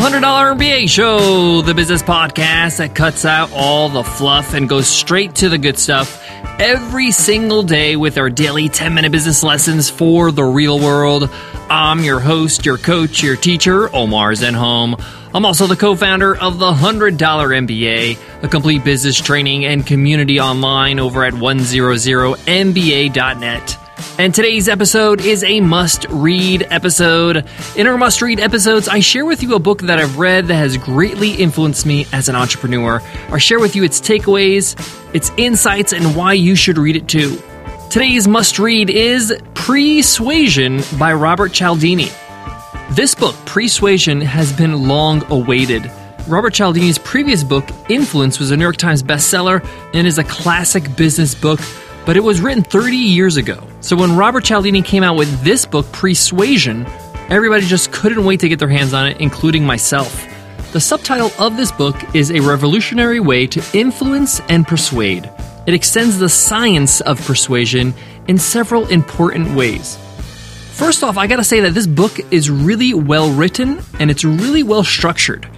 $100 MBA Show, the business podcast that cuts out all the fluff and goes straight to the good stuff every single day with our daily 10 minute business lessons for the real world. I'm your host, your coach, your teacher, Omar Zenhom. I'm also the co founder of the $100 MBA, a complete business training and community online over at 100mba.net. And today's episode is a must read episode. In our must read episodes, I share with you a book that I've read that has greatly influenced me as an entrepreneur. I share with you its takeaways, its insights, and why you should read it too. Today's must read is Pre-Suasion by Robert Cialdini. This book, Pre-Suasion, has been long awaited. Robert Cialdini's previous book, Influence, was a New York Times bestseller and is a classic business book but it was written 30 years ago. So when Robert Cialdini came out with this book, Pre-Suasion, everybody just couldn't wait to get their hands on it, including myself. The subtitle of this book is A Revolutionary Way to Influence and Persuade. It extends the science of persuasion in several important ways. First off, I gotta say that this book is really well written and it's really well structured.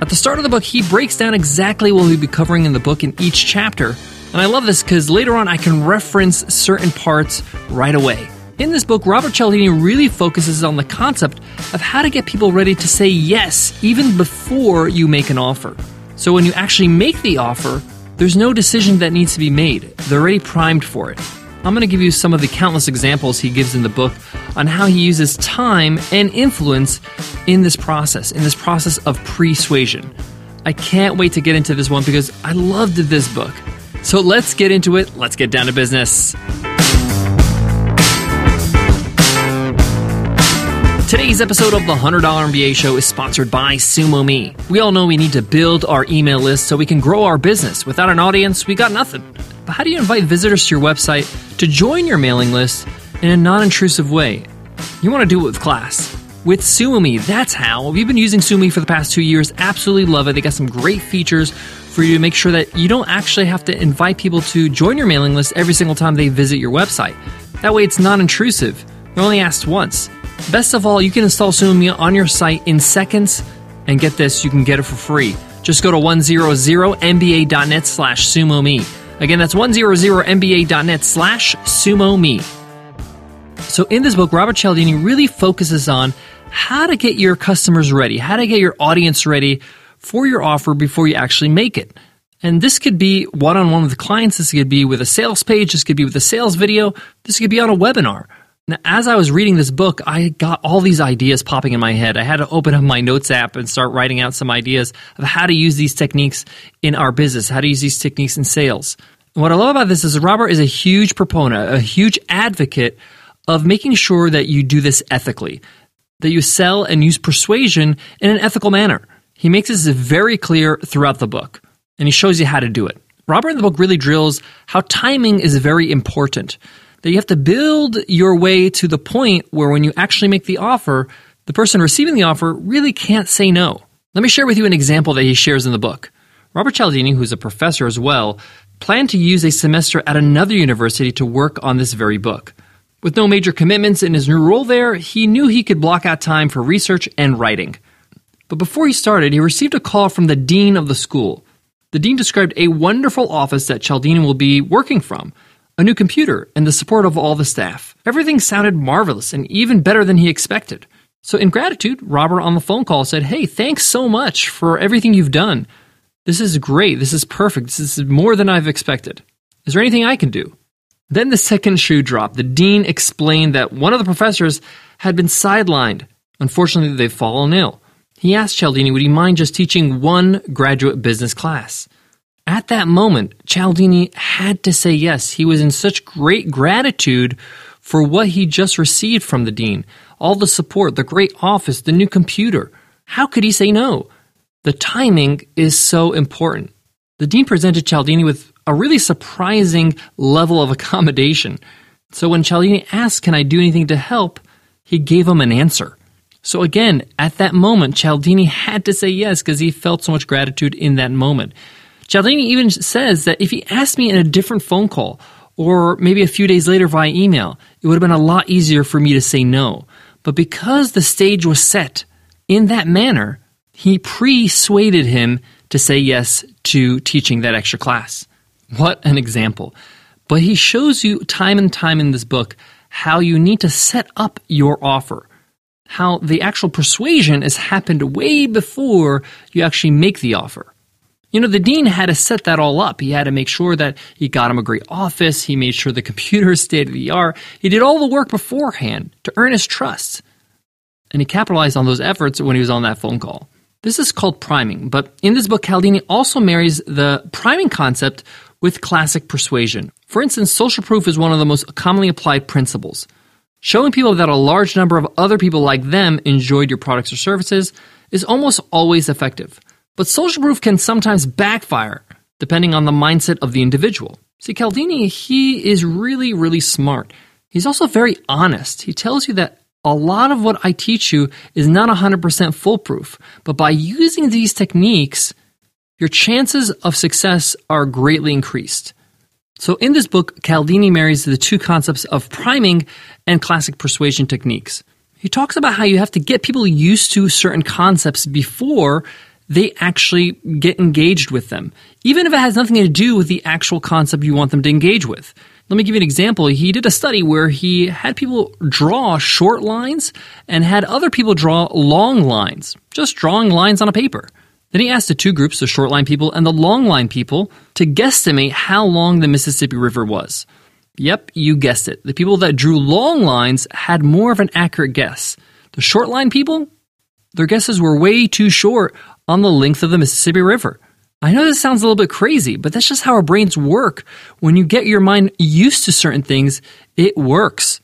At the start of the book, he breaks down exactly what we'll be covering in the book in each chapter, and I love this because later on I can reference certain parts right away. In this book, Robert Cialdini really focuses on the concept of how to get people ready to say yes even before you make an offer. So when you actually make the offer, there's no decision that needs to be made. They're already primed for it. I'm going to give you some of the countless examples he gives in the book on how he uses time and influence in this process, in this process of persuasion. I can't wait to get into this one because I loved this book. So let's get into it. Let's get down to business. Today's episode of the $100 MBA show is sponsored by SumoMe. We all know we need to build our email list so we can grow our business. Without an audience, we got nothing. But how do you invite visitors to your website to join your mailing list in a non intrusive way? You want to do it with class. With SumoMe, that's how. We've been using SumoMe for the past two years. Absolutely love it. They got some great features for you to make sure that you don't actually have to invite people to join your mailing list every single time they visit your website. That way, it's non intrusive. You're only asked once. Best of all, you can install SumoMe on your site in seconds, and get this, you can get it for free. Just go to 100mba.net slash sumome. Again, that's 100mba.net slash sumome. So in this book, Robert Cialdini really focuses on how to get your customers ready, how to get your audience ready for your offer before you actually make it. And this could be one on one with clients. This could be with a sales page. This could be with a sales video. This could be on a webinar. Now, as I was reading this book, I got all these ideas popping in my head. I had to open up my notes app and start writing out some ideas of how to use these techniques in our business, how to use these techniques in sales. And what I love about this is Robert is a huge proponent, a huge advocate of making sure that you do this ethically, that you sell and use persuasion in an ethical manner. He makes this very clear throughout the book, and he shows you how to do it. Robert in the book really drills how timing is very important. That you have to build your way to the point where when you actually make the offer, the person receiving the offer really can't say no. Let me share with you an example that he shares in the book. Robert Cialdini, who's a professor as well, planned to use a semester at another university to work on this very book. With no major commitments in his new role there, he knew he could block out time for research and writing. But before he started, he received a call from the dean of the school. The dean described a wonderful office that Cialdini will be working from, a new computer, and the support of all the staff. Everything sounded marvelous and even better than he expected. So, in gratitude, Robert on the phone call said, Hey, thanks so much for everything you've done. This is great. This is perfect. This is more than I've expected. Is there anything I can do? Then the second shoe dropped. The dean explained that one of the professors had been sidelined. Unfortunately, they've fallen ill. He asked Cialdini would he mind just teaching one graduate business class. At that moment, Cialdini had to say yes. He was in such great gratitude for what he just received from the dean all the support, the great office, the new computer. How could he say no? The timing is so important. The dean presented Cialdini with a really surprising level of accommodation. So when Cialdini asked, Can I do anything to help? he gave him an answer. So again, at that moment, Cialdini had to say yes because he felt so much gratitude in that moment. Cialdini even says that if he asked me in a different phone call or maybe a few days later via email, it would have been a lot easier for me to say no. But because the stage was set in that manner, he persuaded him to say yes to teaching that extra class. What an example. But he shows you time and time in this book how you need to set up your offer. How the actual persuasion has happened way before you actually make the offer. You know, the dean had to set that all up. He had to make sure that he got him a great office. He made sure the computer stayed of the art. He did all the work beforehand to earn his trust. And he capitalized on those efforts when he was on that phone call. This is called priming, but in this book, Cialdini also marries the priming concept with classic persuasion. For instance, social proof is one of the most commonly applied principles. Showing people that a large number of other people like them enjoyed your products or services is almost always effective. But social proof can sometimes backfire, depending on the mindset of the individual. See, Cialdini, he is really, really smart. He's also very honest. He tells you that a lot of what I teach you is not 100% foolproof, but by using these techniques, your chances of success are greatly increased. So, in this book, Cialdini marries the two concepts of priming and classic persuasion techniques. He talks about how you have to get people used to certain concepts before they actually get engaged with them, even if it has nothing to do with the actual concept you want them to engage with. Let me give you an example. He did a study where he had people draw short lines and had other people draw long lines, just drawing lines on a paper. Then he asked the two groups, the short line people and the long line people, to guesstimate how long the Mississippi River was. Yep, you guessed it. The people that drew long lines had more of an accurate guess. The short line people, their guesses were way too short on the length of the Mississippi River. I know this sounds a little bit crazy, but that's just how our brains work. When you get your mind used to certain things, it works.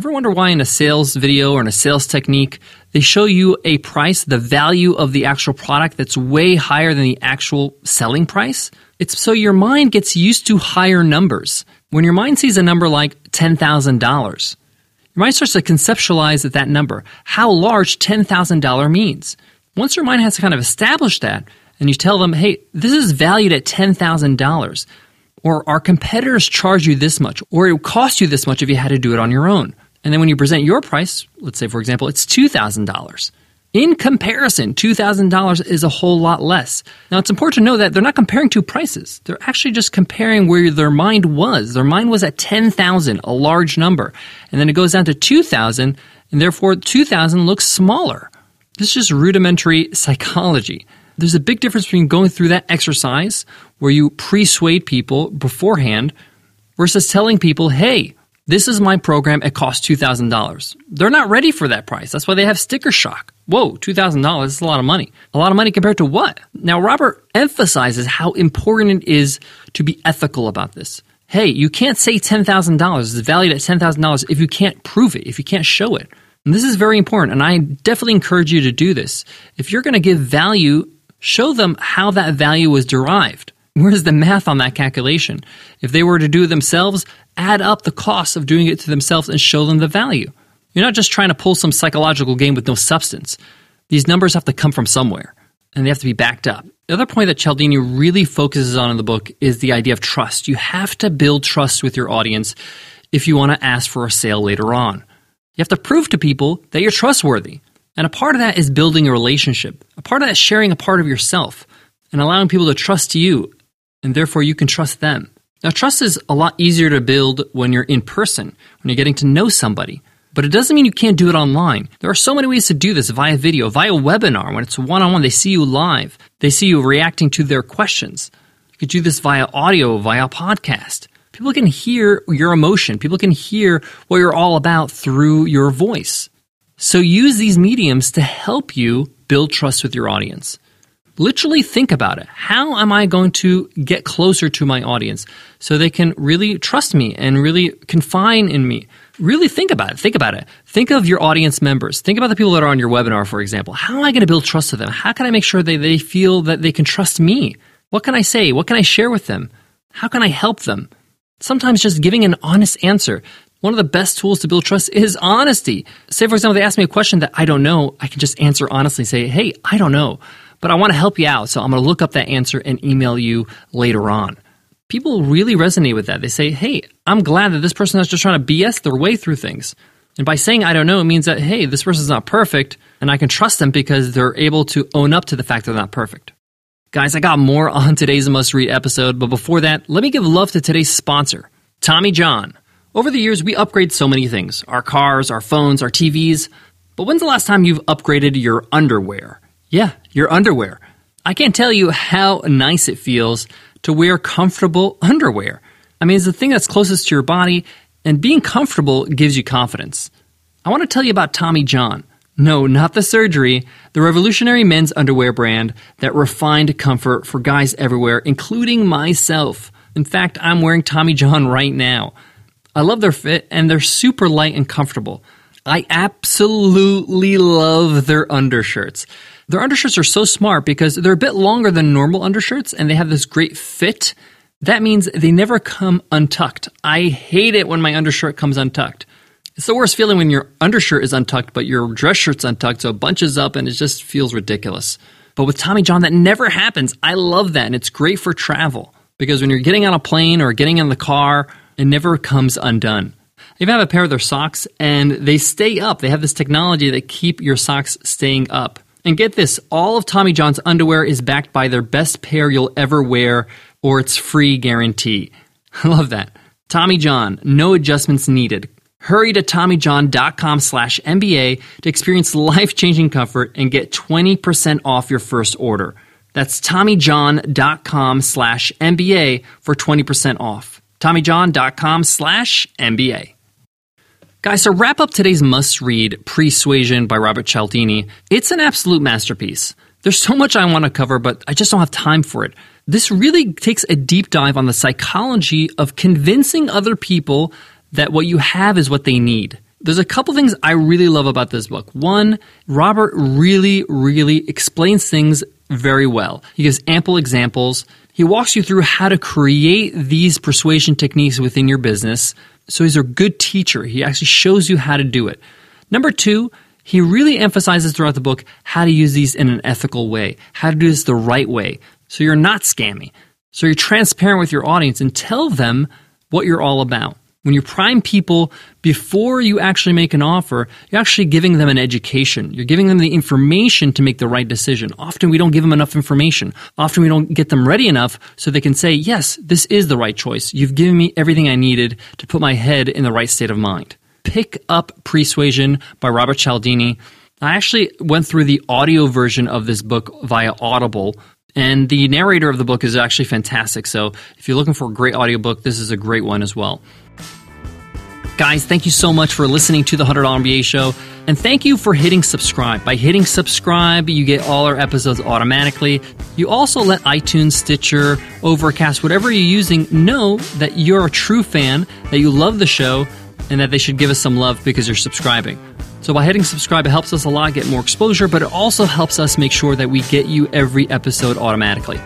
Ever wonder why in a sales video or in a sales technique, they show you a price, the value of the actual product that's way higher than the actual selling price? It's so your mind gets used to higher numbers. When your mind sees a number like $10,000, your mind starts to conceptualize that, that number, how large $10,000 means. Once your mind has to kind of established that, and you tell them, hey, this is valued at $10,000, or our competitors charge you this much, or it would cost you this much if you had to do it on your own. And then when you present your price, let's say, for example, it's $2,000. In comparison, $2,000 is a whole lot less. Now, it's important to know that they're not comparing two prices. They're actually just comparing where their mind was. Their mind was at 10,000, a large number. And then it goes down to 2,000, and therefore 2,000 looks smaller. This is just rudimentary psychology. There's a big difference between going through that exercise where you persuade people beforehand versus telling people, hey, this is my program. It costs $2,000. They're not ready for that price. That's why they have sticker shock. Whoa, $2,000 is a lot of money. A lot of money compared to what? Now, Robert emphasizes how important it is to be ethical about this. Hey, you can't say $10,000 is valued at $10,000 if you can't prove it, if you can't show it. And this is very important, and I definitely encourage you to do this. If you're going to give value, show them how that value was derived. Where's the math on that calculation? If they were to do it themselves, add up the costs of doing it to themselves and show them the value. You're not just trying to pull some psychological game with no substance. These numbers have to come from somewhere, and they have to be backed up. The other point that Cialdini really focuses on in the book is the idea of trust. You have to build trust with your audience if you want to ask for a sale later on. You have to prove to people that you're trustworthy. And a part of that is building a relationship. A part of that is sharing a part of yourself and allowing people to trust you, and therefore you can trust them. Now, trust is a lot easier to build when you're in person, when you're getting to know somebody. But it doesn't mean you can't do it online. There are so many ways to do this via video, via webinar, when it's one on one, they see you live, they see you reacting to their questions. You could do this via audio, via podcast. People can hear your emotion. People can hear what you're all about through your voice. So use these mediums to help you build trust with your audience. Literally think about it. How am I going to get closer to my audience so they can really trust me and really confine in me? Really think about it. Think about it. Think of your audience members. Think about the people that are on your webinar, for example. How am I going to build trust with them? How can I make sure that they feel that they can trust me? What can I say? What can I share with them? How can I help them? Sometimes just giving an honest answer. One of the best tools to build trust is honesty. Say, for example, they ask me a question that I don't know. I can just answer honestly, say, hey, I don't know, but I want to help you out. So I'm going to look up that answer and email you later on. People really resonate with that. They say, hey, I'm glad that this person is just trying to BS their way through things. And by saying I don't know, it means that, hey, this person's not perfect, and I can trust them because they're able to own up to the fact they're not perfect. Guys, I got more on today's must read episode, but before that, let me give love to today's sponsor, Tommy John. Over the years, we upgrade so many things our cars, our phones, our TVs. But when's the last time you've upgraded your underwear? Yeah, your underwear. I can't tell you how nice it feels to wear comfortable underwear. I mean, it's the thing that's closest to your body, and being comfortable gives you confidence. I want to tell you about Tommy John. No, not the surgery, the revolutionary men's underwear brand that refined comfort for guys everywhere, including myself. In fact, I'm wearing Tommy John right now. I love their fit, and they're super light and comfortable. I absolutely love their undershirts. Their undershirts are so smart because they're a bit longer than normal undershirts and they have this great fit. That means they never come untucked. I hate it when my undershirt comes untucked. It's the worst feeling when your undershirt is untucked, but your dress shirt's untucked, so it bunches up and it just feels ridiculous. But with Tommy John, that never happens. I love that, and it's great for travel because when you're getting on a plane or getting in the car, it never comes undone. You have a pair of their socks and they stay up. They have this technology that keep your socks staying up. And get this, all of Tommy John's underwear is backed by their best pair you'll ever wear or its free guarantee. I love that. Tommy John, no adjustments needed. Hurry to TommyJohn.com slash MBA to experience life-changing comfort and get 20% off your first order. That's TommyJohn.com slash MBA for 20% off. TommyJohn.com slash MBA. Guys, to wrap up today's must read, Pre-Suasion by Robert Cialdini, it's an absolute masterpiece. There's so much I want to cover, but I just don't have time for it. This really takes a deep dive on the psychology of convincing other people that what you have is what they need. There's a couple things I really love about this book. One, Robert really, really explains things very well. He gives ample examples. He walks you through how to create these persuasion techniques within your business. So he's a good teacher. He actually shows you how to do it. Number two, he really emphasizes throughout the book how to use these in an ethical way, how to do this the right way. So you're not scammy. So you're transparent with your audience and tell them what you're all about. When you prime people before you actually make an offer, you're actually giving them an education. You're giving them the information to make the right decision. Often we don't give them enough information. Often we don't get them ready enough so they can say, yes, this is the right choice. You've given me everything I needed to put my head in the right state of mind. Pick up Pre-Suasion by Robert Cialdini. I actually went through the audio version of this book via Audible. And the narrator of the book is actually fantastic. So if you're looking for a great audiobook, this is a great one as well. Guys, thank you so much for listening to the $100 MBA show. And thank you for hitting subscribe. By hitting subscribe, you get all our episodes automatically. You also let iTunes, Stitcher, Overcast, whatever you're using, know that you're a true fan, that you love the show, and that they should give us some love because you're subscribing. So by hitting subscribe, it helps us a lot get more exposure, but it also helps us make sure that we get you every episode automatically.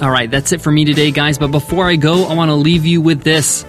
All right, that's it for me today, guys. But before I go, I want to leave you with this.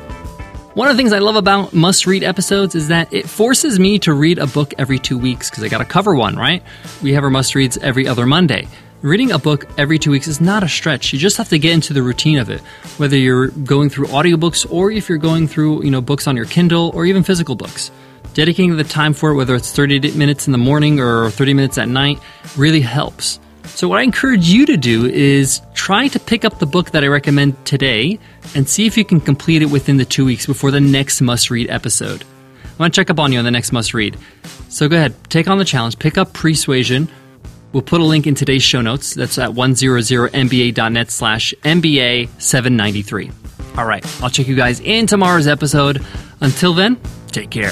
One of the things I love about must read episodes is that it forces me to read a book every two weeks because I got to cover one, right? We have our must reads every other Monday. Reading a book every two weeks is not a stretch. You just have to get into the routine of it. Whether you're going through audiobooks or if you're going through, you know, books on your Kindle or even physical books. Dedicating the time for it, whether it's 30 minutes in the morning or 30 minutes at night, really helps. So, what I encourage you to do is try to pick up the book that I recommend today and see if you can complete it within the two weeks before the next must read episode. I want to check up on you on the next must read. So, go ahead, take on the challenge, pick up Pre-Suasion. We'll put a link in today's show notes. That's at 100mba.net slash MBA 793. All right, I'll check you guys in tomorrow's episode. Until then, take care.